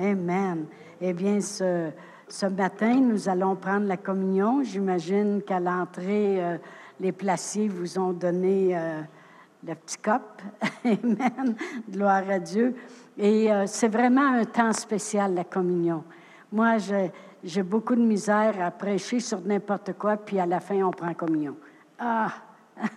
Amen. Eh bien, ce, ce matin, nous allons prendre la communion. J'imagine qu'à l'entrée, euh, les placiers vous ont donné euh, le petit cop. Amen. Gloire à Dieu. Et euh, c'est vraiment un temps spécial, la communion. Moi, j'ai beaucoup de misère à prêcher sur n'importe quoi, puis à la fin, on prend communion. Ah!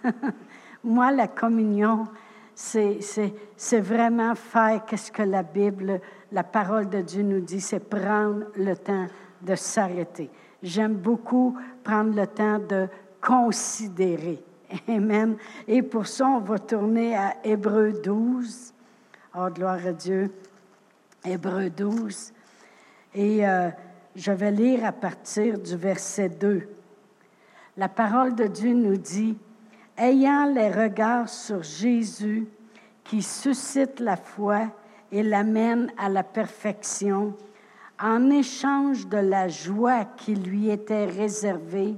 Moi, la communion, c'est vraiment faire qu'est-ce que la Bible, la parole de Dieu nous dit, c'est prendre le temps de s'arrêter. J'aime beaucoup prendre le temps de considérer. Amen. Et pour ça, on va tourner à Hébreu 12. Oh, gloire à Dieu. Hébreu 12. Et euh, je vais lire à partir du verset 2. La parole de Dieu nous dit, ayant les regards sur Jésus qui suscite la foi et l'amène à la perfection, en échange de la joie qui lui était réservée,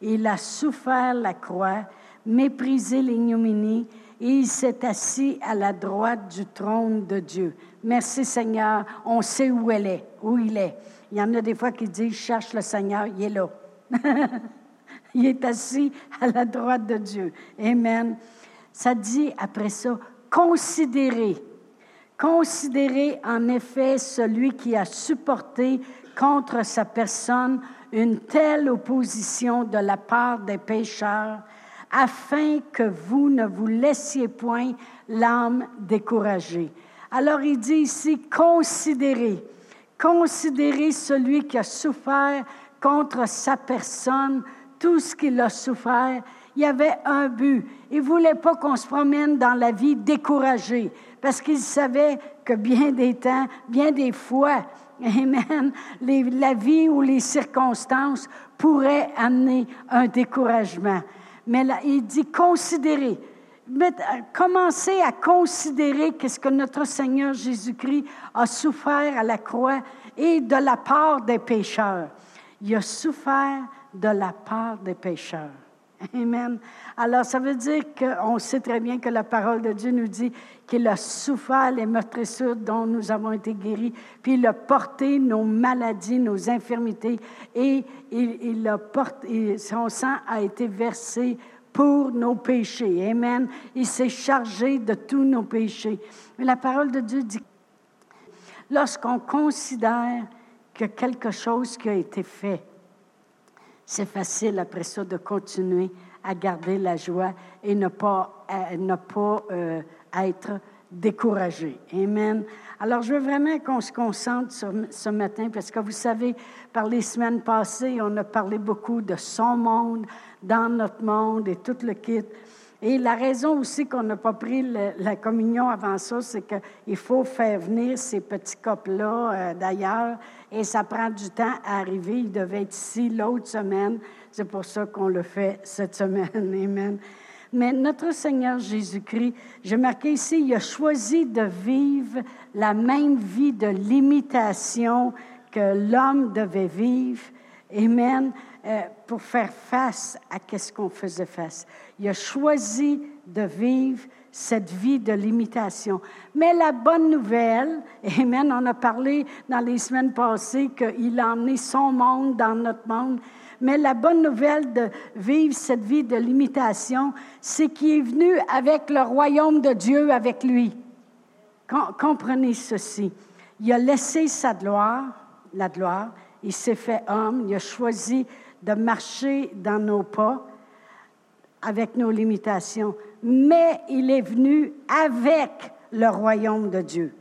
il a souffert la croix, méprisé l'ignominie, et il s'est assis à la droite du trône de Dieu. Merci Seigneur, on sait où elle est, où il est. Il y en a des fois qui disent, cherche le Seigneur, il est là. Il est assis à la droite de Dieu. Amen. Ça dit après ça, considérez. Considérez en effet celui qui a supporté contre sa personne une telle opposition de la part des pécheurs, afin que vous ne vous laissiez point l'âme découragée. Alors il dit ici, considérez, considérez celui qui a souffert contre sa personne tout ce qu'il a souffert, il y avait un but. Il ne voulait pas qu'on se promène dans la vie découragé, parce qu'il savait que bien des temps, bien des fois, Amen, la vie ou les circonstances pourraient amener un découragement. Mais là, il dit considérer. Commencez à considérer qu'est-ce que notre Seigneur Jésus-Christ a souffert à la croix et de la part des pécheurs. Il a souffert de la part des pécheurs. Amen. Alors, ça veut dire qu'on sait très bien que la parole de Dieu nous dit qu'il a souffert les meurtrissures dont nous avons été guéris, puis il a porté nos maladies, nos infirmités, et il, a porté, son sang a été versé pour nos péchés. Amen. Il s'est chargé de tous nos péchés. Mais la parole de Dieu dit, lorsqu'on considère que quelque chose qui a été fait, c'est facile après ça de continuer à garder la joie et ne pas, ne pas euh, être découragé. Amen. Alors, je veux vraiment qu'on se concentre ce matin parce que vous savez, par les semaines passées, on a parlé beaucoup de son monde, dans notre monde et tout le kit. Et la raison aussi qu'on n'a pas pris la communion avant ça, c'est qu'il faut faire venir ces petits copes-là euh, d'ailleurs, et ça prend du temps à arriver. Ils devaient être ici l'autre semaine. C'est pour ça qu'on le fait cette semaine. Amen. Mais notre Seigneur Jésus-Christ, j'ai marqué ici, il a choisi de vivre la même vie de limitation que l'homme devait vivre. Amen. Euh, pour faire face à qu'est-ce qu'on faisait face. Il a choisi de vivre cette vie de limitation. Mais la bonne nouvelle, Amen, on a parlé dans les semaines passées qu'il a emmené son monde dans notre monde. Mais la bonne nouvelle de vivre cette vie de limitation, c'est qu'il est venu avec le royaume de Dieu avec lui. Comprenez ceci. Il a laissé sa gloire, la gloire, il s'est fait homme, il a choisi de marcher dans nos pas avec nos limitations, mais il est venu avec le royaume de Dieu.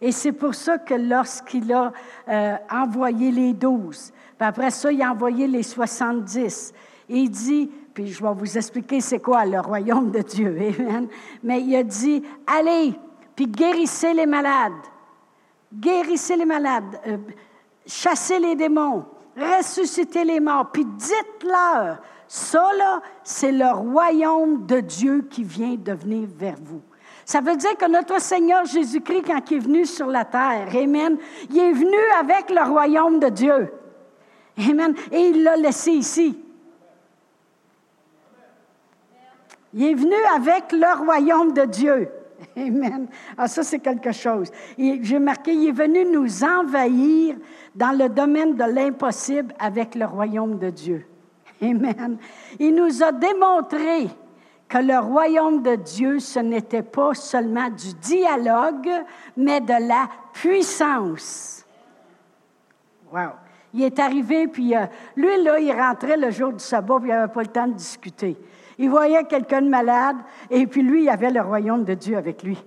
Et c'est pour ça que lorsqu'il a euh, envoyé les douze, puis après ça, il a envoyé les soixante-dix, il dit, puis je vais vous expliquer c'est quoi le royaume de Dieu. Mais il a dit, allez, puis guérissez les malades, guérissez les malades, euh, chassez les démons, ressusciter les morts, puis dites-leur, ça là, c'est le royaume de Dieu qui vient de venir vers vous. Ça veut dire que notre Seigneur Jésus-Christ, quand il est venu sur la terre, Amen, il est venu avec le royaume de Dieu. Amen. Et il l'a laissé ici. Il est venu avec le royaume de Dieu. Amen. Ah, ça, c'est quelque chose. J'ai marqué, il est venu nous envahir dans le domaine de l'impossible avec le royaume de Dieu. Amen. Il nous a démontré que le royaume de Dieu, ce n'était pas seulement du dialogue, mais de la puissance. Wow. Il est arrivé, puis euh, lui, là, il rentrait le jour du sabbat, puis il n'avait pas le temps de discuter. Il voyait quelqu'un de malade, et puis lui, il avait le royaume de Dieu avec lui.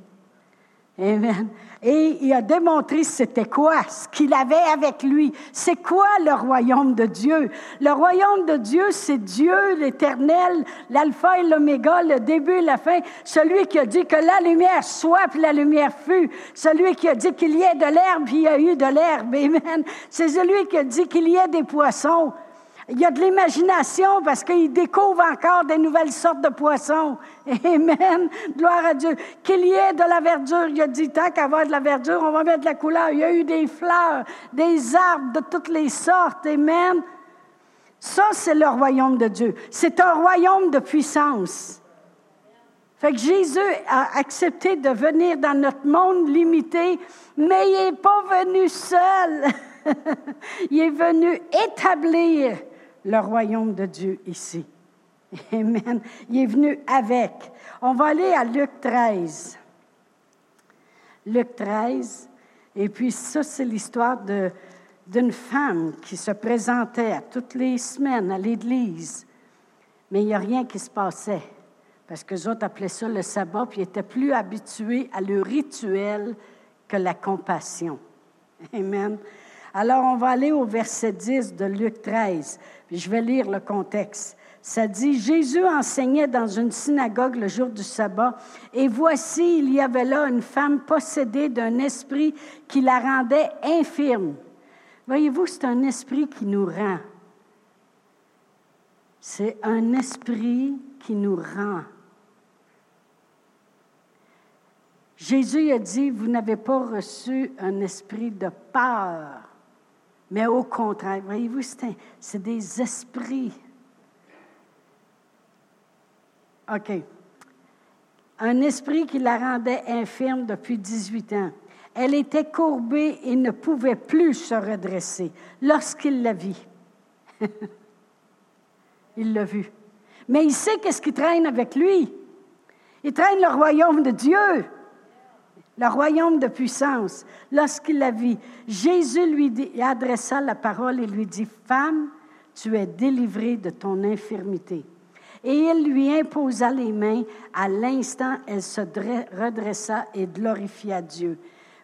Amen. Et il a démontré c'était quoi, ce qu'il avait avec lui. C'est quoi le royaume de Dieu? Le royaume de Dieu, c'est Dieu, l'éternel, l'alpha et l'oméga, le début et la fin. Celui qui a dit que la lumière soit, puis la lumière fut. Celui qui a dit qu'il y ait de l'herbe, puis il y a eu de l'herbe. Amen. C'est celui qui a dit qu'il y ait des poissons. Il y a de l'imagination parce qu'il découvre encore des nouvelles sortes de poissons. Amen. Gloire à Dieu. Qu'il y ait de la verdure. Il a dit, tant qu'avoir de la verdure, on va mettre de la couleur. Il y a eu des fleurs, des arbres de toutes les sortes. Amen. Ça, c'est le royaume de Dieu. C'est un royaume de puissance. Fait que Jésus a accepté de venir dans notre monde limité, mais il n'est pas venu seul. il est venu établir le royaume de Dieu ici. Amen. Il est venu avec. On va aller à Luc 13. Luc 13. Et puis ça, c'est l'histoire d'une femme qui se présentait toutes les semaines à l'église. Mais il n'y a rien qui se passait. Parce que les autres appelaient ça le sabbat, puis ils étaient plus habitués à le rituel que la compassion. Amen. Alors, on va aller au verset 10 de Luc 13. Je vais lire le contexte. Ça dit, Jésus enseignait dans une synagogue le jour du sabbat, et voici, il y avait là une femme possédée d'un esprit qui la rendait infirme. Voyez-vous, c'est un esprit qui nous rend. C'est un esprit qui nous rend. Jésus a dit, vous n'avez pas reçu un esprit de peur, mais au contraire, voyez-vous, c'est des esprits. OK. Un esprit qui la rendait infirme depuis 18 ans. Elle était courbée et ne pouvait plus se redresser lorsqu'il la vit. il l'a vu. Mais il sait qu'est-ce qui traîne avec lui. Il traîne le royaume de Dieu le royaume de puissance. Lorsqu'il la vit, Jésus lui adressa la parole et lui dit, Femme, tu es délivrée de ton infirmité. Et il lui imposa les mains. À l'instant, elle se redressa et glorifia Dieu.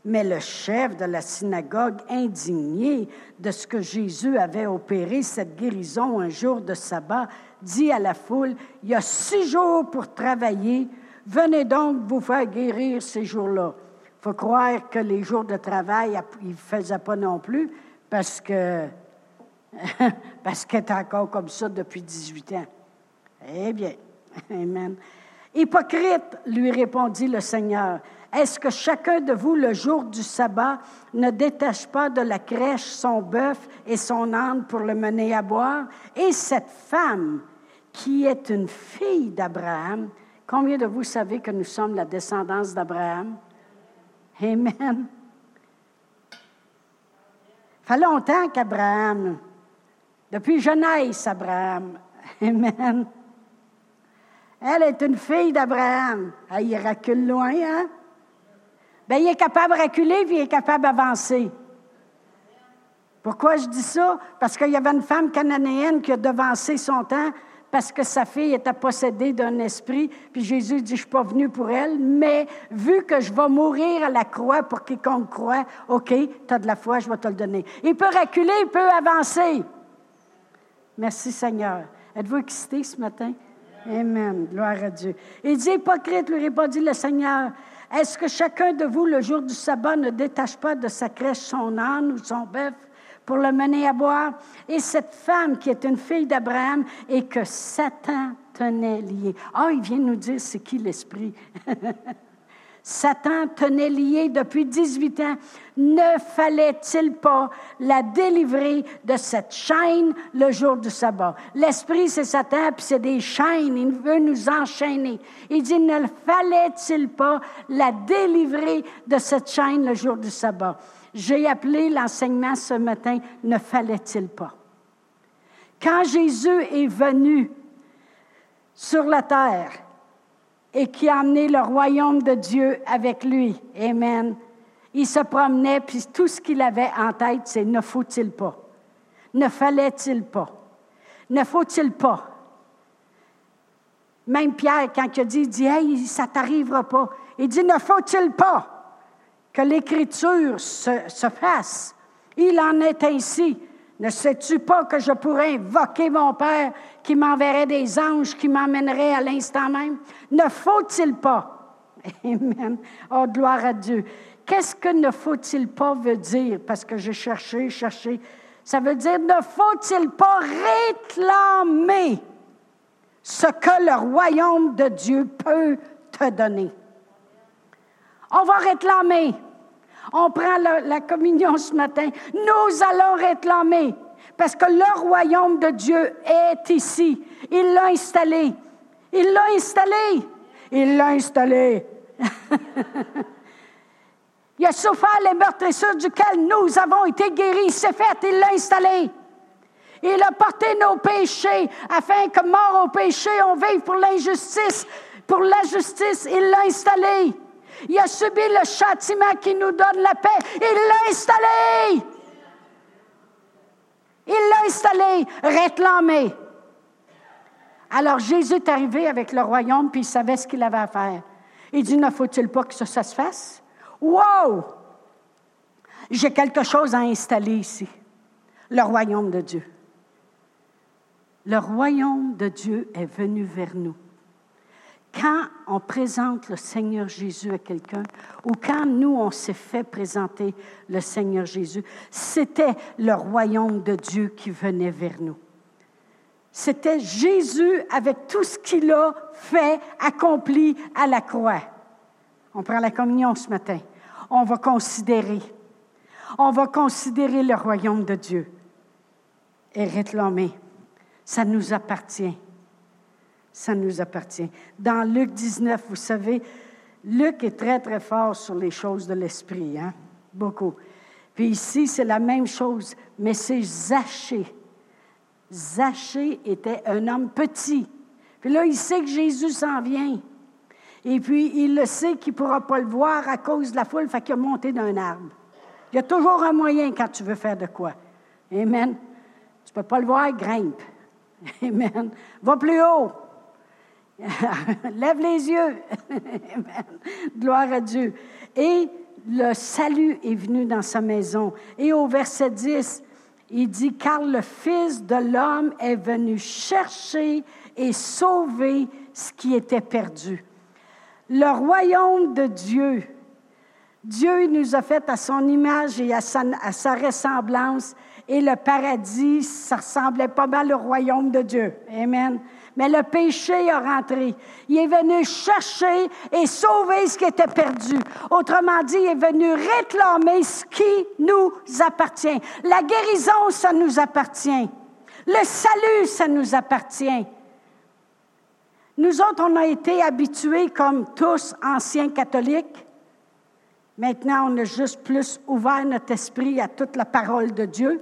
Mais le chef de la synagogue, indigné de ce que Jésus avait opéré cette guérison un jour de sabbat, dit à la foule, Il y a six jours pour travailler, venez donc vous faire guérir ces jours-là faut croire que les jours de travail, il ne faisait pas non plus parce que parce encore comme ça depuis 18 ans. Eh bien, Amen. Hypocrite, lui répondit le Seigneur, est-ce que chacun de vous, le jour du sabbat, ne détache pas de la crèche son bœuf et son âne pour le mener à boire? Et cette femme, qui est une fille d'Abraham, combien de vous savez que nous sommes la descendance d'Abraham? Amen. Ça fait longtemps qu'Abraham, depuis jeunesse, Abraham. Amen. Elle est une fille d'Abraham. Ah, il recule loin, hein? Bien, il est capable de reculer puis il est capable d'avancer. Pourquoi je dis ça? Parce qu'il y avait une femme cananéenne qui a devancé son temps parce que sa fille était possédée d'un esprit. Puis Jésus dit, je ne suis pas venu pour elle, mais vu que je vais mourir à la croix pour quiconque croit, OK, tu as de la foi, je vais te le donner. Il peut reculer, il peut avancer. Merci Seigneur. Êtes-vous excité ce matin? Amen. Gloire à Dieu. Il dit, hypocrite, lui répondit le Seigneur, est-ce que chacun de vous, le jour du sabbat, ne détache pas de sa crèche son âne ou son bœuf? Pour le mener à boire. Et cette femme qui est une fille d'Abraham et que Satan tenait liée. Ah, il vient nous dire c'est qui l'esprit. Satan tenait lié depuis 18 ans. Ne fallait-il pas la délivrer de cette chaîne le jour du sabbat? L'esprit, c'est Satan, puis c'est des chaînes. Il veut nous enchaîner. Il dit, ne fallait-il pas la délivrer de cette chaîne le jour du sabbat? J'ai appelé l'enseignement ce matin, ne fallait-il pas? Quand Jésus est venu sur la terre, et qui a amené le royaume de Dieu avec lui. Amen. Il se promenait, puis tout ce qu'il avait en tête, c'est ne faut-il pas? Ne fallait-il pas? Ne faut-il pas? Même Pierre, quand il a dit, il dit, hey, ça t'arrivera pas. Il dit, ne faut-il pas que l'Écriture se, se fasse? Il en est ainsi. Ne sais-tu pas que je pourrais invoquer mon Père qui m'enverrait des anges qui m'emmèneraient à l'instant même? Ne faut-il pas? Amen. Oh, gloire à Dieu. Qu'est-ce que ne faut-il pas veut dire? Parce que j'ai cherché, cherché. Ça veut dire ne faut-il pas réclamer ce que le royaume de Dieu peut te donner? On va réclamer. On prend la, communion ce matin. Nous allons réclamer parce que le royaume de Dieu est ici. Il l'a installé. Il l'a installé. Il l'a installé. il a souffert les meurtrissures duquel nous avons été guéris. C'est fait, il l'a installé. Il a porté nos péchés afin que, mort au péché, on vive pour l'injustice. Pour la justice, il l'a installé. Il a subi le châtiment qui nous donne la paix. Il l'a installé. Il l'a installé, réclamé. Alors Jésus est arrivé avec le royaume, puis il savait ce qu'il avait à faire. Il dit, ne faut-il pas que ça, ça se fasse? Wow! J'ai quelque chose à installer ici. Le royaume de Dieu. Le royaume de Dieu est venu vers nous quand on présente le Seigneur Jésus à quelqu'un ou quand nous, on s'est fait présenter le Seigneur Jésus, c'était le royaume de Dieu qui venait vers nous. C'était Jésus avec tout ce qu'il a fait, accompli à la croix. On prend la communion ce matin. On va considérer. On va considérer le royaume de Dieu et réclamer. Ça nous appartient ça nous appartient. Dans Luc 19, vous savez, Luc est très, très fort sur les choses de l'esprit, hein? beaucoup. Puis ici, c'est la même chose, mais c'est Zachée. Zachée était un homme petit. Puis là, il sait que Jésus s'en vient. Et puis, il le sait qu'il ne pourra pas le voir à cause de la foule, fait qu'il a monté d'un arbre. Il y a toujours un moyen quand tu veux faire de quoi. Amen. Tu ne peux pas le voir, grimpe. Amen. Va plus haut. Lève les yeux. Gloire à Dieu. Et le salut est venu dans sa maison. Et au verset 10, il dit, car le Fils de l'homme est venu chercher et sauver ce qui était perdu. Le royaume de Dieu, Dieu nous a fait à son image et à sa, à sa ressemblance, et le paradis, ça ressemblait pas mal au royaume de Dieu. Amen mais le péché est rentré. Il est venu chercher et sauver ce qui était perdu. Autrement dit, il est venu réclamer ce qui nous appartient. La guérison, ça nous appartient. Le salut, ça nous appartient. Nous autres, on a été habitués, comme tous anciens catholiques. Maintenant, on a juste plus ouvert notre esprit à toute la parole de Dieu.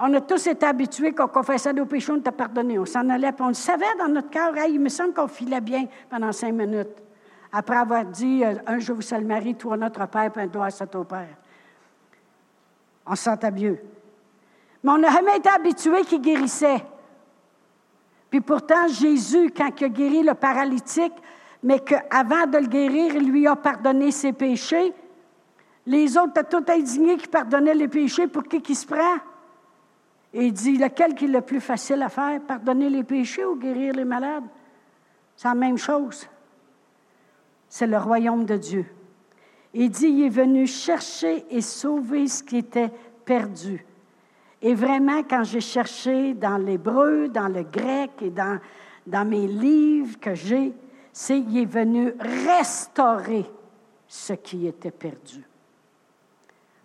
On a tous été habitués qu'on confessait nos péchés, on t'a pardonné. On s'en allait, puis on le savait dans notre cœur. il me semble qu'on filait bien pendant cinq minutes. Après avoir dit euh, Un jour vous salue Marie, toi notre Père, puis un doigt à ton Père. On se sentait mieux. Mais on n'a jamais été habitués qu'il guérissait. Puis pourtant, Jésus, quand il a guéri le paralytique, mais qu'avant de le guérir, il lui a pardonné ses péchés, les autres étaient tout indignés qui pardonnaient les péchés. Pour qui qui se prend? Et il dit, lequel qui est le plus facile à faire, pardonner les péchés ou guérir les malades? C'est la même chose. C'est le royaume de Dieu. Il dit, il est venu chercher et sauver ce qui était perdu. Et vraiment, quand j'ai cherché dans l'hébreu, dans le grec et dans, dans mes livres que j'ai, c'est qu'il est venu restaurer ce qui était perdu.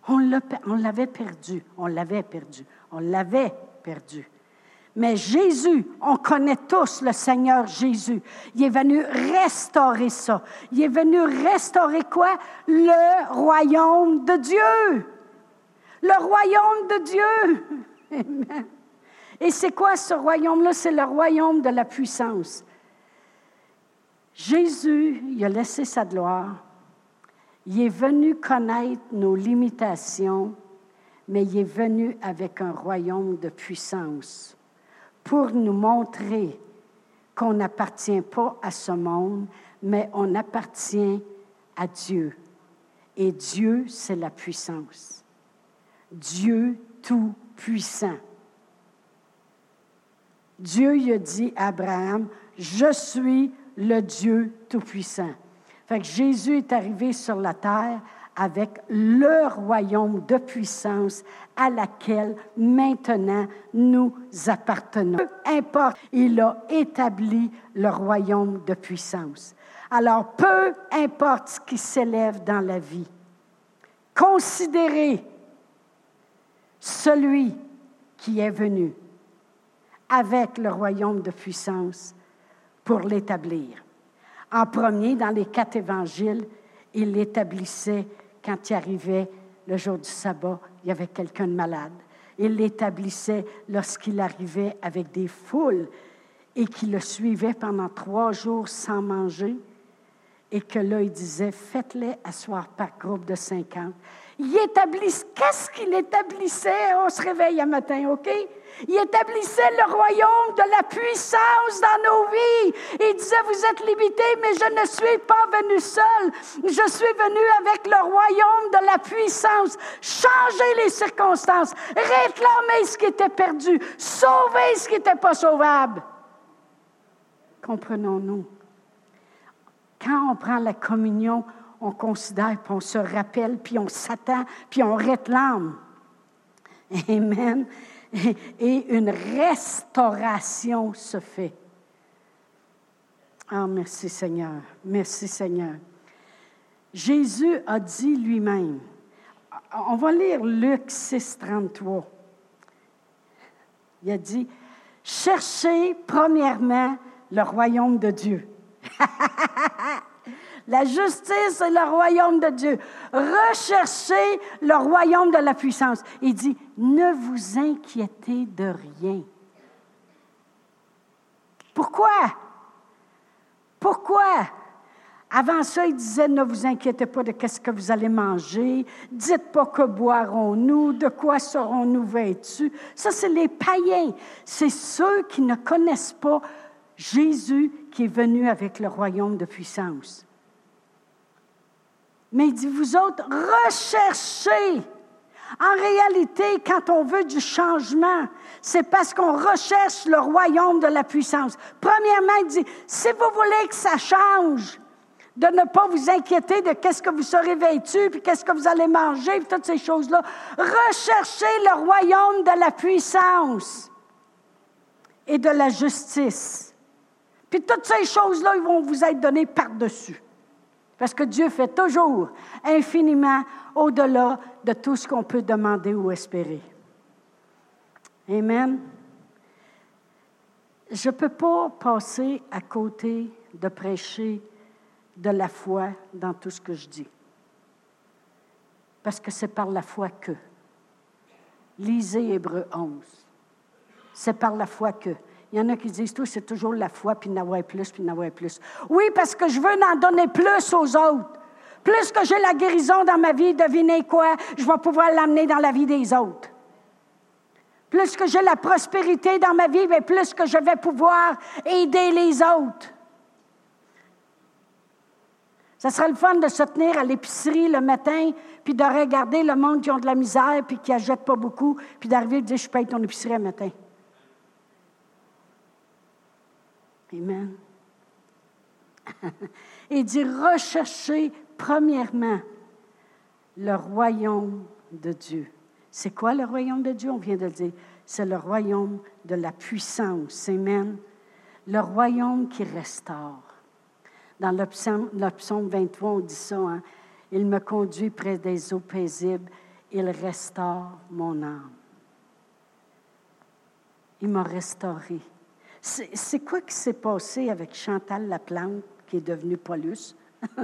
On l'avait perdu, on l'avait perdu, on l'avait perdu. Mais Jésus, on connaît tous le Seigneur Jésus. Il est venu restaurer ça. Il est venu restaurer quoi? Le royaume de Dieu. Le royaume de Dieu. Et c'est quoi ce royaume-là? C'est le royaume de la puissance. Jésus, il a laissé sa gloire. Il est venu connaître nos limitations, mais il est venu avec un royaume de puissance pour nous montrer qu'on n'appartient pas à ce monde, mais on appartient à Dieu. Et Dieu, c'est la puissance. Dieu tout-puissant. Dieu il a dit à Abraham, je suis le Dieu tout-puissant. Fait que Jésus est arrivé sur la terre avec le royaume de puissance à laquelle maintenant nous appartenons. Peu importe, il a établi le royaume de puissance. Alors, peu importe ce qui s'élève dans la vie, considérez celui qui est venu avec le royaume de puissance pour l'établir. En premier, dans les quatre évangiles, il l'établissait quand il arrivait le jour du sabbat, il y avait quelqu'un de malade. Il l'établissait lorsqu'il arrivait avec des foules et qui le suivaient pendant trois jours sans manger. Et que là, il disait, faites-les asseoir par groupe de cinquante. Il établissait, qu'est-ce qu'il établissait? On se réveille un matin, OK? Il établissait le royaume de la puissance dans nos vies. Il disait, vous êtes limités, mais je ne suis pas venu seul. Je suis venu avec le royaume de la puissance. Changer les circonstances, réclamer ce qui était perdu, sauver ce qui n'était pas sauvable. Comprenons-nous. Quand on prend la communion, on considère, puis on se rappelle, puis on s'attend, puis on réclame. Amen et une restauration se fait. Ah, merci Seigneur, merci Seigneur. Jésus a dit lui-même, on va lire Luc 6, 33. Il a dit, cherchez premièrement le royaume de Dieu. La justice et le royaume de Dieu. Recherchez le royaume de la puissance. Il dit, ne vous inquiétez de rien. Pourquoi? Pourquoi? Avant ça, il disait, ne vous inquiétez pas de qu'est-ce que vous allez manger, dites pas que boirons-nous, de quoi serons-nous vêtus? Ça, c'est les païens. C'est ceux qui ne connaissent pas Jésus qui est venu avec le royaume de puissance. Mais il dit, vous autres, recherchez. En réalité, quand on veut du changement, c'est parce qu'on recherche le royaume de la puissance. Premièrement, il dit, si vous voulez que ça change, de ne pas vous inquiéter de qu'est-ce que vous serez vêtu, puis qu'est-ce que vous allez manger, puis toutes ces choses-là. Recherchez le royaume de la puissance et de la justice. Puis toutes ces choses-là, ils vont vous être données par-dessus. Parce que Dieu fait toujours infiniment au-delà de tout ce qu'on peut demander ou espérer. Amen. Je ne peux pas passer à côté de prêcher de la foi dans tout ce que je dis. Parce que c'est par la foi que. Lisez Hébreu 11. C'est par la foi que. Il y en a qui disent, tout, c'est toujours la foi, puis n'avoir plus, puis n'avoir plus. Oui, parce que je veux en donner plus aux autres. Plus que j'ai la guérison dans ma vie, devinez quoi? Je vais pouvoir l'amener dans la vie des autres. Plus que j'ai la prospérité dans ma vie, mais plus que je vais pouvoir aider les autres. Ça serait le fun de se tenir à l'épicerie le matin, puis de regarder le monde qui ont de la misère, puis qui n'achètent pas beaucoup, puis d'arriver et de dire, je paye ton épicerie le matin. Amen. Et dit rechercher premièrement le royaume de Dieu. C'est quoi le royaume de Dieu? On vient de le dire. C'est le royaume de la puissance. Amen. Le royaume qui restaure. Dans le psaume, 23, on dit ça. Hein? Il me conduit près des eaux paisibles. Il restaure mon âme. Il m'a restauré. C'est quoi qui s'est passé avec Chantal Laplante, qui est devenue Paulus?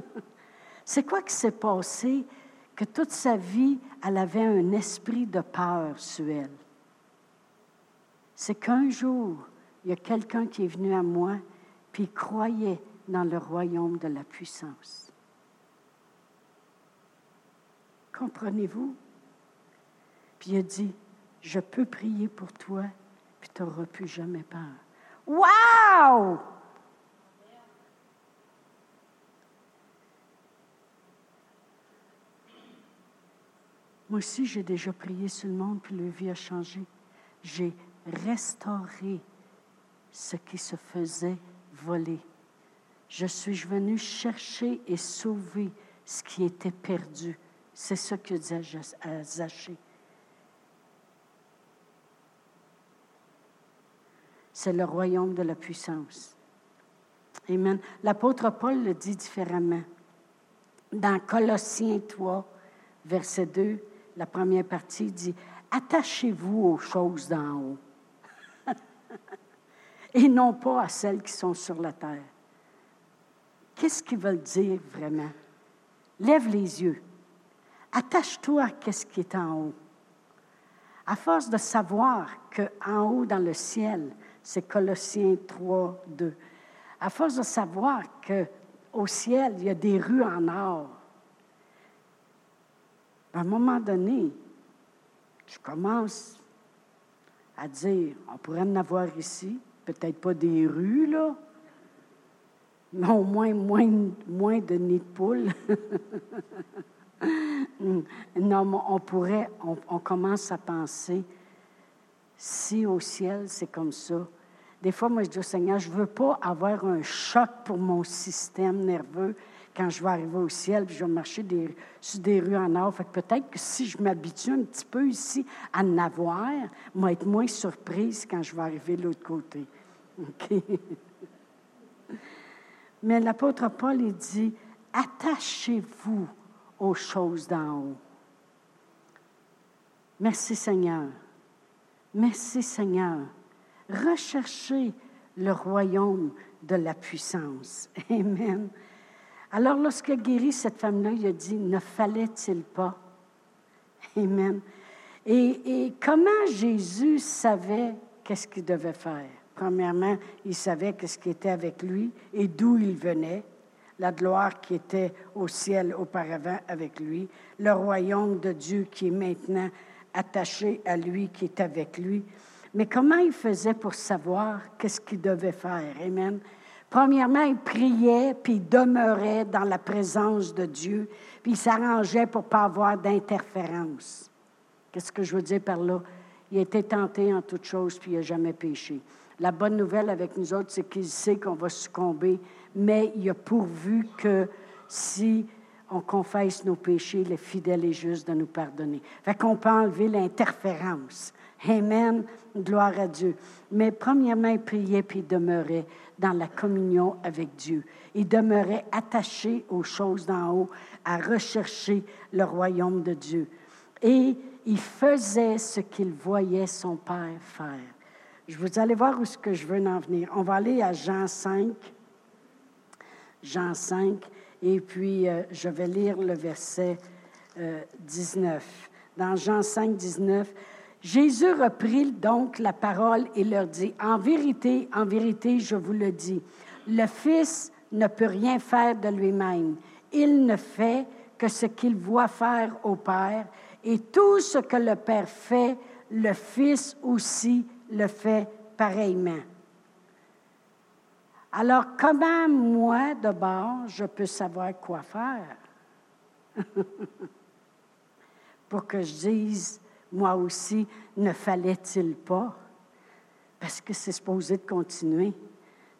C'est quoi qui s'est passé que toute sa vie, elle avait un esprit de peur sur elle? C'est qu'un jour, il y a quelqu'un qui est venu à moi, puis il croyait dans le royaume de la puissance. Comprenez-vous? Puis il a dit, je peux prier pour toi, puis tu n'auras plus jamais peur. Wow! Moi aussi, j'ai déjà prié sur le monde, puis le vie a changé. J'ai restauré ce qui se faisait voler. Je suis venu chercher et sauver ce qui était perdu. C'est ce que dit à Zachée. C'est le royaume de la puissance. Amen. L'apôtre Paul le dit différemment. Dans Colossiens 3, verset 2, la première partie dit Attachez-vous aux choses d'en haut et non pas à celles qui sont sur la terre. Qu'est-ce qu'ils veulent dire vraiment? Lève les yeux. Attache-toi à ce qui est en haut. À force de savoir qu'en haut dans le ciel, c'est Colossiens 3, 2. À force de savoir qu'au ciel, il y a des rues en or, à un moment donné, je commence à dire, on pourrait en avoir ici, peut-être pas des rues, là, mais au moins moins, de nids de non, on pourrait, on, commence à penser, si au ciel c'est comme ça, des fois, moi, je dis au Seigneur, je ne veux pas avoir un choc pour mon système nerveux quand je vais arriver au ciel, je vais marcher sur des rues en or. Fait que peut-être que si je m'habitue un petit peu ici à en avoir, je vais être moins surprise quand je vais arriver de l'autre côté. Mais l'apôtre Paul, il dit, attachez-vous aux choses d'en haut. Merci Seigneur. Merci Seigneur. Recherchez le royaume de la puissance. Amen. Alors, lorsqu'il a guéri cette femme-là, il a dit, ne fallait-il pas? Amen. Et, et comment Jésus savait qu'est-ce qu'il devait faire? Premièrement, il savait qu'est-ce qui était avec lui et d'où il venait, la gloire qui était au ciel auparavant avec lui, le royaume de Dieu qui est maintenant attaché à lui, qui est avec lui. Mais comment il faisait pour savoir qu'est-ce qu'il devait faire? Amen. Premièrement, il priait, puis il demeurait dans la présence de Dieu, puis il s'arrangeait pour ne pas avoir d'interférence. Qu'est-ce que je veux dire par là? Il a été tenté en toutes choses, puis il n'a jamais péché. La bonne nouvelle avec nous autres, c'est qu'il sait qu'on va succomber, mais il a pourvu que si on confesse nos péchés, le fidèle et juste de nous pardonner. Fait qu'on peut enlever l'interférence. Amen. Gloire à Dieu. Mais premièrement, il priait puis il demeurait dans la communion avec Dieu. Il demeurait attaché aux choses d'en haut, à rechercher le royaume de Dieu. Et il faisait ce qu'il voyait son Père faire. Je vous allez voir où ce que je veux en venir. On va aller à Jean 5. Jean 5, et puis euh, je vais lire le verset 19. Euh, Dans Jean 5, 19, Jésus reprit donc la parole et leur dit, En vérité, en vérité, je vous le dis, le Fils ne peut rien faire de lui-même. Il ne fait que ce qu'il voit faire au Père, et tout ce que le Père fait, le Fils aussi le fait pareillement. Alors, comment moi, de bord, je peux savoir quoi faire? Pour que je dise, moi aussi, ne fallait-il pas? Parce que c'est supposé de continuer.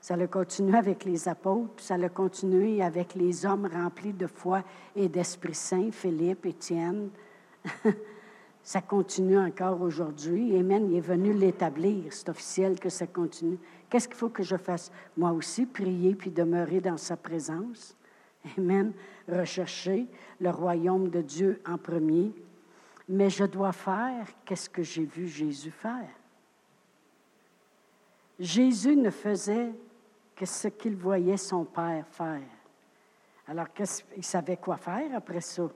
Ça a continué avec les apôtres, puis ça a continué avec les hommes remplis de foi et d'Esprit Saint, Philippe, Étienne. Ça continue encore aujourd'hui. Amen. Il est venu l'établir. C'est officiel que ça continue. Qu'est-ce qu'il faut que je fasse? Moi aussi, prier puis demeurer dans sa présence. Amen. Rechercher le royaume de Dieu en premier. Mais je dois faire qu'est-ce que j'ai vu Jésus faire. Jésus ne faisait que ce qu'il voyait son Père faire. Alors, il savait quoi faire après ça?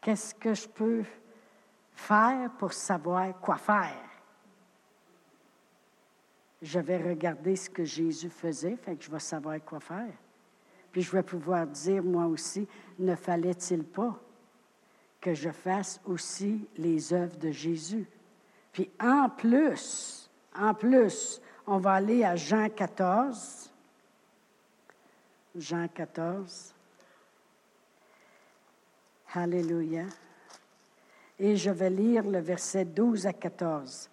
Qu'est-ce que je peux faire pour savoir quoi faire? Je vais regarder ce que Jésus faisait, fait que je vais savoir quoi faire. Puis je vais pouvoir dire, moi aussi, ne fallait-il pas que je fasse aussi les œuvres de Jésus? Puis en plus, en plus, on va aller à Jean 14. Jean 14. Alléluia. Et je vais lire le verset 12 à 14.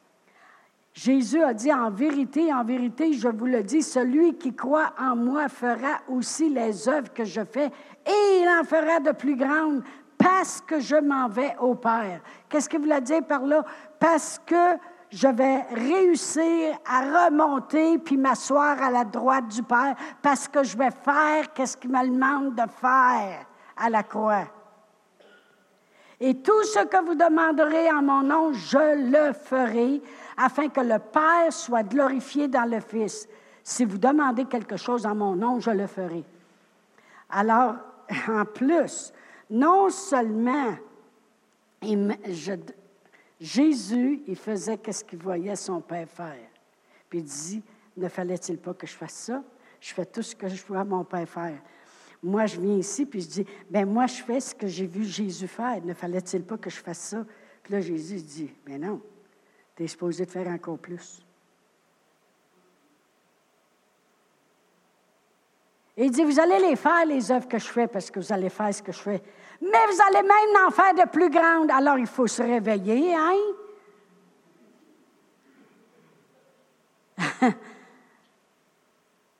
Jésus a dit, en vérité, en vérité, je vous le dis, celui qui croit en moi fera aussi les œuvres que je fais, et il en fera de plus grandes, parce que je m'en vais au Père. Qu'est-ce qu'il voulait dire par là? Parce que je vais réussir à remonter puis m'asseoir à la droite du Père parce que je vais faire qu'est-ce qu'il me demande de faire à la croix. Et tout ce que vous demanderez en mon nom, je le ferai afin que le Père soit glorifié dans le Fils. Si vous demandez quelque chose en mon nom, je le ferai. Alors, en plus, non seulement Jésus, il faisait ce qu'il voyait son Père faire. Puis il dit, ne fallait-il pas que je fasse ça? Je fais tout ce que je vois mon Père faire. Moi, je viens ici, puis je dis, ben moi, je fais ce que j'ai vu Jésus faire. Ne fallait-il pas que je fasse ça? Puis là, Jésus dit, ben non, tu es supposé de faire encore plus. Et il dit, vous allez les faire, les œuvres que je fais, parce que vous allez faire ce que je fais mais vous allez même en faire de plus grandes. Alors il faut se réveiller, hein?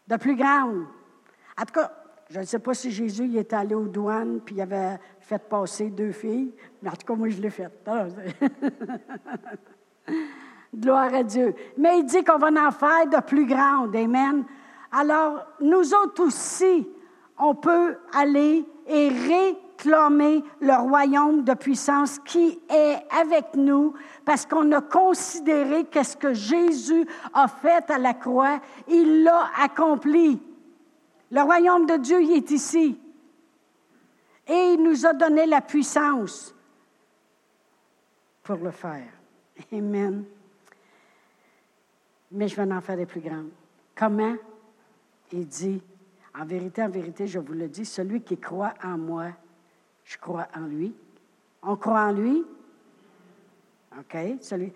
de plus grandes. En tout cas, je ne sais pas si Jésus il est allé aux douanes puis il avait fait passer deux filles, mais en tout cas, moi, je l'ai fait. Ah, Gloire à Dieu. Mais il dit qu'on va en faire de plus grandes. Amen. Alors, nous autres aussi, on peut aller et ré Clamer le royaume de puissance qui est avec nous parce qu'on a considéré qu'est-ce que Jésus a fait à la croix, il l'a accompli. Le royaume de Dieu il est ici. Et il nous a donné la puissance pour le faire. Amen. Mais je vais en faire des plus grandes. Comment? Il dit, en vérité, en vérité, je vous le dis, celui qui croit en moi, je crois en lui. On croit en lui? OK? Celui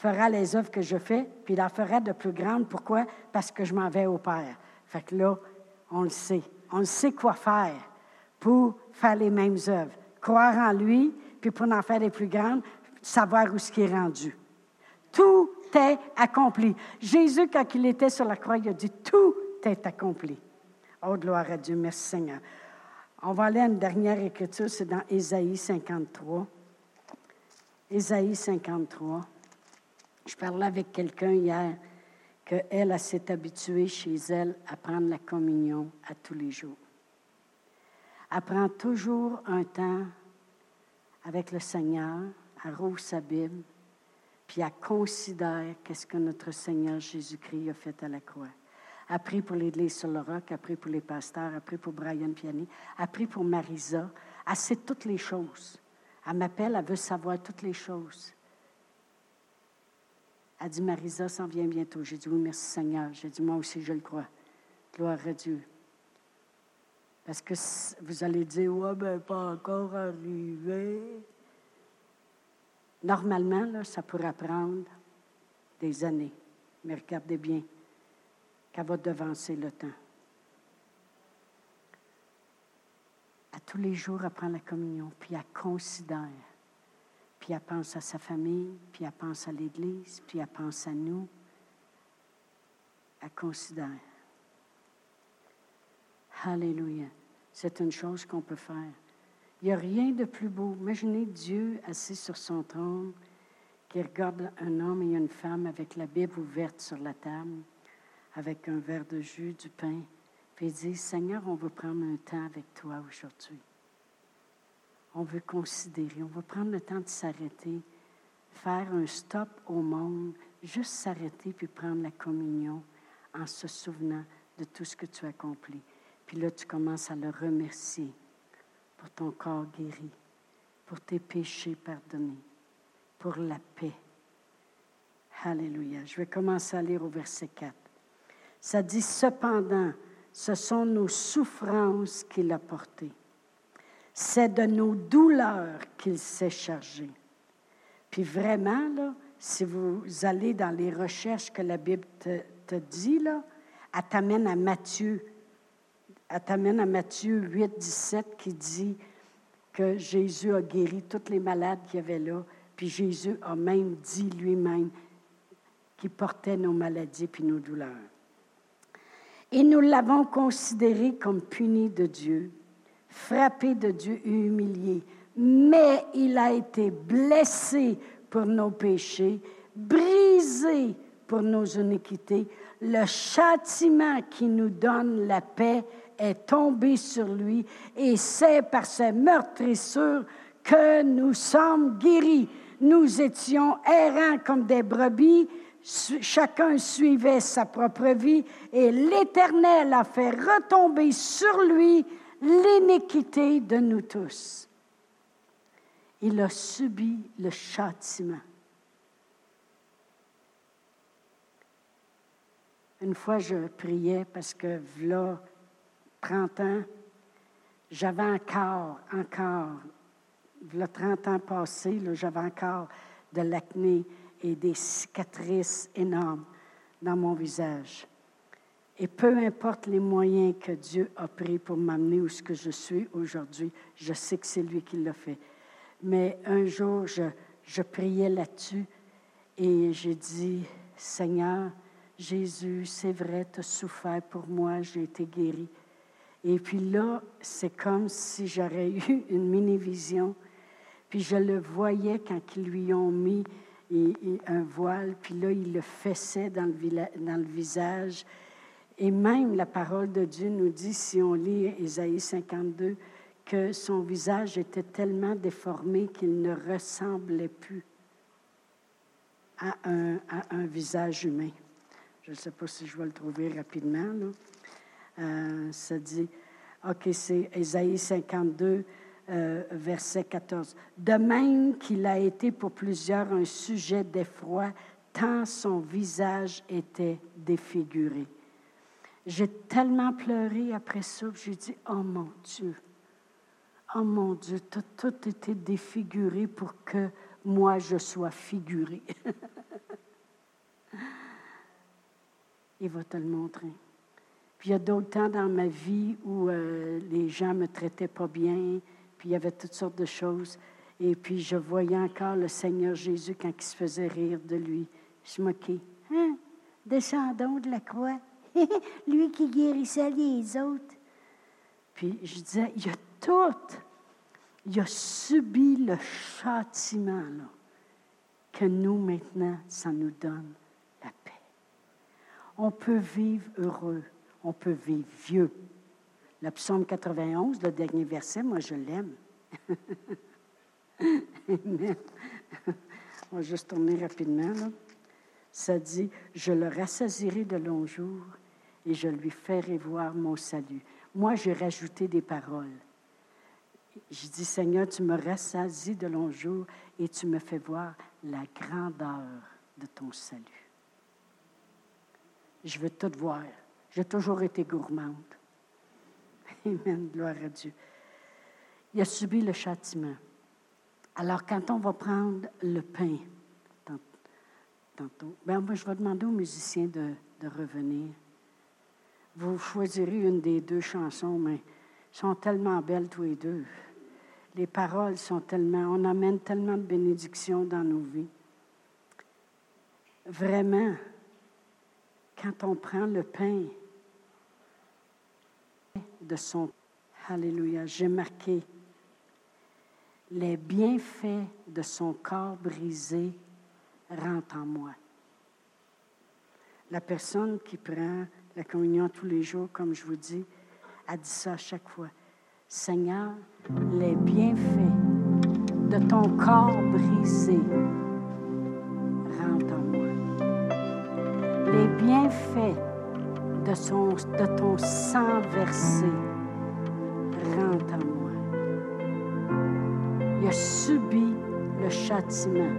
fera les œuvres que je fais, puis il en fera de plus grandes. Pourquoi? Parce que je m'en vais au Père. Fait que là, on le sait. On sait quoi faire pour faire les mêmes œuvres. Croire en lui, puis pour en faire les plus grandes, savoir où ce qui est rendu. Tout est accompli. Jésus, quand il était sur la croix, il a dit, tout est accompli. Oh, gloire à Dieu. Merci Seigneur. On va aller à une dernière écriture, c'est dans Ésaïe 53. Ésaïe 53. Je parlais avec quelqu'un hier qu'elle, elle s'est habituée chez elle à prendre la communion à tous les jours. Elle prend toujours un temps avec le Seigneur, elle rouvre sa Bible, puis elle considère qu'est-ce que notre Seigneur Jésus-Christ a fait à la croix a pris pour l'Église sur le roc, a pris pour les pasteurs, a pris pour Brian Piani, a pris pour Marisa. Elle sait toutes les choses. Elle m'appelle, elle veut savoir toutes les choses. Elle dit, Marisa s'en vient bientôt. J'ai dit, oui, merci Seigneur. J'ai dit, moi aussi, je le crois. Gloire à Dieu. Parce que vous allez dire, ouais, ben, pas encore arrivé. Normalement, ça pourrait prendre des années. Mais regardez bien, qu'elle va devancer le temps. À tous les jours, elle prend la communion, puis elle considère, puis elle pense à sa famille, puis elle pense à l'Église, puis elle pense à nous. Elle considère. Alléluia. C'est une chose qu'on peut faire. Il n'y a rien de plus beau. Imaginez Dieu assis sur son trône, qui regarde un homme et une femme avec la Bible ouverte sur la table, avec un verre de jus, du pain, puis il dit, Seigneur, on veut prendre un temps avec toi aujourd'hui. On veut considérer, on veut prendre le temps de s'arrêter, faire un stop au monde, juste s'arrêter puis prendre la communion en se souvenant de tout ce que tu as accompli. Puis là, tu commences à le remercier pour ton corps guéri, pour tes péchés pardonnés, pour la paix. Alléluia. Je vais commencer à lire au verset 4. Ça dit, cependant, ce sont nos souffrances qu'il a portées. C'est de nos douleurs qu'il s'est chargé. Puis vraiment, là, si vous allez dans les recherches que la Bible te, dit, là, elle t'amène à Matthieu. Elle t'amène à Matthieu 8, 17 qui dit que Jésus a guéri tous les malades qu'il y avait là. Puis Jésus a même dit lui-même qu'il portait nos maladies puis nos douleurs. Et nous l'avons considéré comme puni de Dieu, frappé de Dieu et humilié. Mais il a été blessé pour nos péchés, brisé pour nos iniquités. Le châtiment qui nous donne la paix est tombé sur lui et c'est par ses meurtrissures que nous sommes guéris. Nous étions errants comme des brebis, chacun suivait sa propre vie et l'Éternel a fait retomber sur lui l'iniquité de nous tous. Il a subi le châtiment. Une fois, je priais parce que, là, 30 ans, j'avais encore, encore, là, 30 ans passés, j'avais encore de l'acné et des cicatrices énormes dans mon visage. Et peu importe les moyens que Dieu a pris pour m'amener où ce que je suis aujourd'hui, je sais que c'est lui qui l'a fait. Mais un jour, je, priais là-dessus et j'ai dit, Seigneur, Jésus, c'est vrai, tu as souffert pour moi, j'ai été guéri. Et puis là, c'est comme si j'aurais eu une mini-vision. Puis je le voyais quand ils lui ont mis un voile, puis là, il le fessait dans le visage. Et même la parole de Dieu nous dit, si on lit Ésaïe 52, que son visage était tellement déformé qu'il ne ressemblait plus à un, visage humain. Je ne sais pas si je vais le trouver rapidement. Euh, ça dit, OK, c'est Ésaïe 52, euh, verset 14. De même qu'il a été pour plusieurs un sujet d'effroi, tant son visage était défiguré. J'ai tellement pleuré après ça, j'ai dit, oh mon Dieu, oh mon Dieu, tout, été défiguré pour que moi je sois figuré. Il va te le montrer. Puis il y a d'autres temps dans ma vie où euh, les gens me traitaient pas bien, puis il y avait toutes sortes de choses. Et puis je voyais encore le Seigneur Jésus quand il se faisait rire de lui. Je moquais. Hein? Descendons de la croix. lui qui guérissait les autres. Puis je disais, il a tout. Il a subi le châtiment là, que nous maintenant, ça nous donne la paix. On peut vivre heureux, on peut vivre vieux, le psaume 91, le dernier verset, moi je l'aime. On va juste tourner rapidement. Ça dit, je le rassasirai de longs jours et je lui ferai voir mon salut. Moi, j'ai rajouté des paroles. Je dis, Seigneur, tu me rassasies de longs jours et tu me fais voir la grandeur de ton salut. Je veux tout voir. J'ai toujours été gourmande. Amen, gloire à Dieu. Il a subi le châtiment. Alors, quand on va prendre le pain, tantôt, ben, moi, je vais demander aux musiciens de, de revenir. Vous choisirez une des deux chansons, mais sont tellement belles tous les deux. Les paroles sont tellement, on amène tellement de bénédictions dans nos vies. Vraiment, quand on prend le pain, de son Alléluia. J'ai marqué les bienfaits de son corps brisé rentrent en moi. La personne qui prend la communion tous les jours, comme je vous dis, a dit ça à chaque fois. Seigneur, les bienfaits de ton corps brisé rentrent en moi. Les bienfaits de, ton sang versé rentrent en moi. Il a subi le châtiment.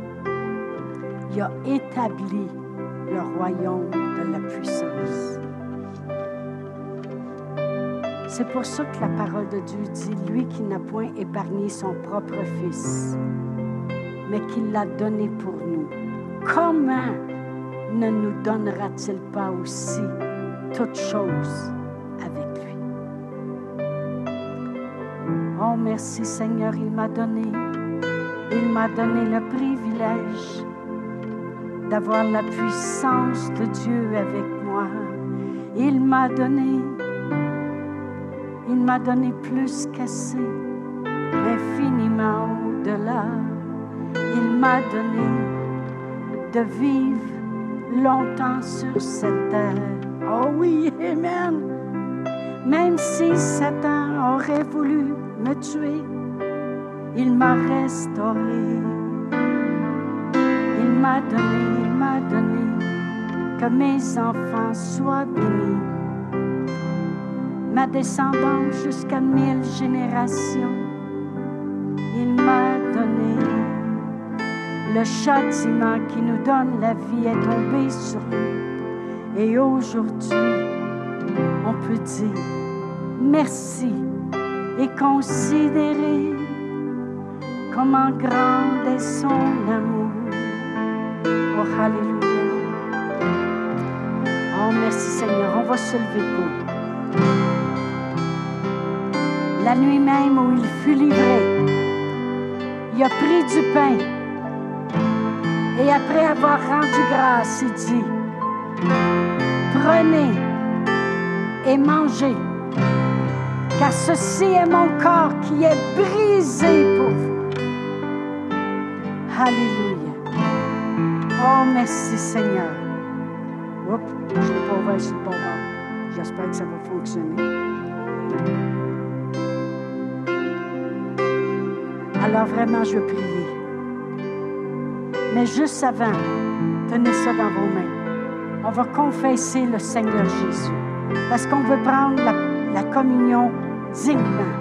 Il a établi le royaume de la puissance. C'est pour ça que la parole de Dieu dit, lui qui n'a point épargné son propre Fils, mais qui l'a donné pour nous, comment ne nous donnera-t-il pas aussi toutes choses avec lui? Oh merci Seigneur, il m'a donné, il m'a donné le privilège d'avoir la puissance de Dieu avec moi. Il m'a donné, il m'a donné plus qu'assez, infiniment au-delà. Il m'a donné de vivre longtemps sur cette terre. Oh oui, Amen. Même si Satan aurait voulu me tuer, il m'a restauré m'a donné, il m'a donné, que mes enfants soient bénis. Ma descendance jusqu'à mille générations, il m'a donné. Le châtiment qui nous donne la vie est tombé sur lui. Et aujourd'hui, on peut dire merci et considérer comment grand est son amour. Oh, Alléluia. Oh, merci Seigneur. On va se lever. La nuit même où il fut livré, il a pris du pain. Et après avoir rendu grâce, il dit, prenez et mangez, car ceci est mon corps qui est brisé pour vous. Alléluia. Oh, merci Seigneur. Oups, je n'ai pas ouvert sur le bon J'espère que ça va fonctionner. Alors vraiment, je veux prier. Mais juste avant, tenez ça dans vos mains. On va confesser le Seigneur Jésus. Parce qu'on veut prendre la, la communion dignement.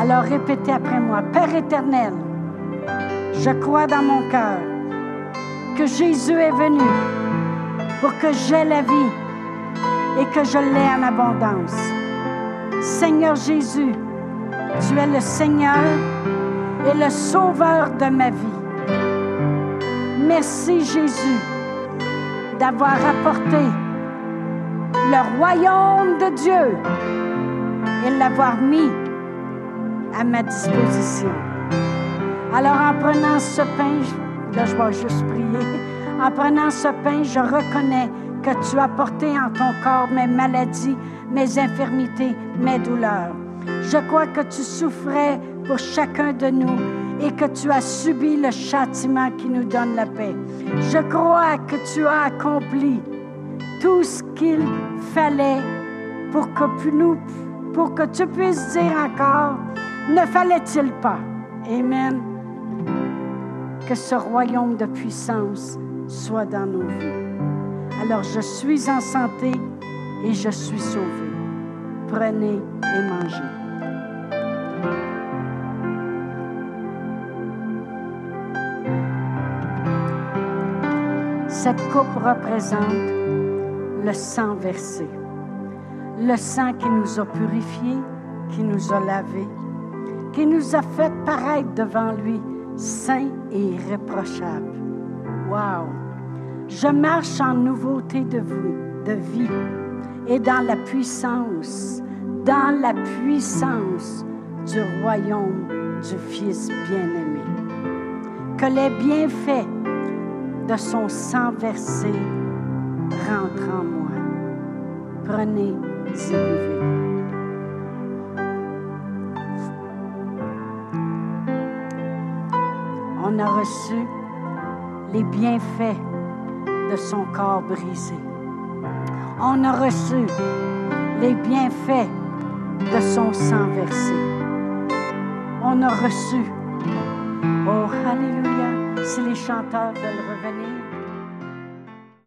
Alors répétez après moi. Père éternel, je crois dans mon cœur que Jésus est venu pour que j'aie la vie et que je l'ai en abondance. Seigneur Jésus, tu es le Seigneur le Sauveur de ma vie. Merci Jésus d'avoir apporté le royaume de Dieu et l'avoir mis à ma disposition. Alors en prenant ce pain, Là, je vais juste prier. En prenant ce pain, je reconnais que tu as porté en ton corps mes maladies, mes infirmités, mes douleurs. Je crois que tu souffrais pour chacun de nous et que tu as subi le châtiment qui nous donne la paix. Je crois que tu as accompli tout ce qu'il fallait pour que, nous, pour que tu puisses dire encore, ne fallait-il pas? Amen que ce royaume de puissance soit dans nos vies. Alors je suis en santé et je suis sauvé. Prenez et mangez. Cette coupe représente le sang versé, le sang qui nous a purifiés, qui nous a lavés, qui nous a fait paraître devant lui saint et irréprochable. Wow! Je marche en nouveauté de, de vie et dans la puissance, dans la puissance du royaume du Fils bien-aimé. Que les bienfaits de son sang versé rentrent en moi. Prenez et buvez. On a reçu les bienfaits de son corps brisé. On a reçu les bienfaits de son sang versé. On a reçu. Chanteurs veulent revenir.